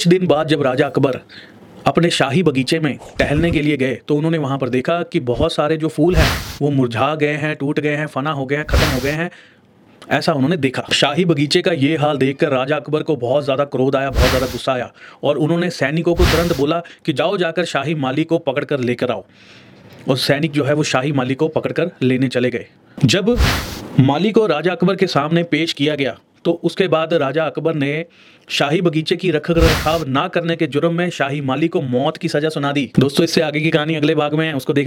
कुछ दिन बाद जब राजा अकबर अपने शाही बगीचे में टहलने के लिए गए तो उन्होंने वहाँ पर देखा कि बहुत सारे जो फूल हैं, वो मुरझा गए हैं, टूट गए हैं, फना हो गए हैं, खत्म हो गए हैं। ऐसा उन्होंने देखा। शाही बगीचे का ये हाल देखकर राजा अकबर को बहुत ज़्यादा क्रोध आया, बहुत ज़्यादा गुस्सा आया और उन्होंने सैनिकों को तुरंत बोला कि जाओ जाकर शाही माली को पकड़ कर लेकर आओ। और सैनिक जो है, वो शाही माली को पकड़कर लेने चले गए। जब माली को राजा अकबर के सामने पेश किया गया तो उसके बाद राजा अकबर ने शाही बगीचे की रख रखाव ना करने के जुर्म में शाही माली को मौत की सजा सुना दी। दोस्तों, इससे आगे की कहानी अगले भाग में उसको देख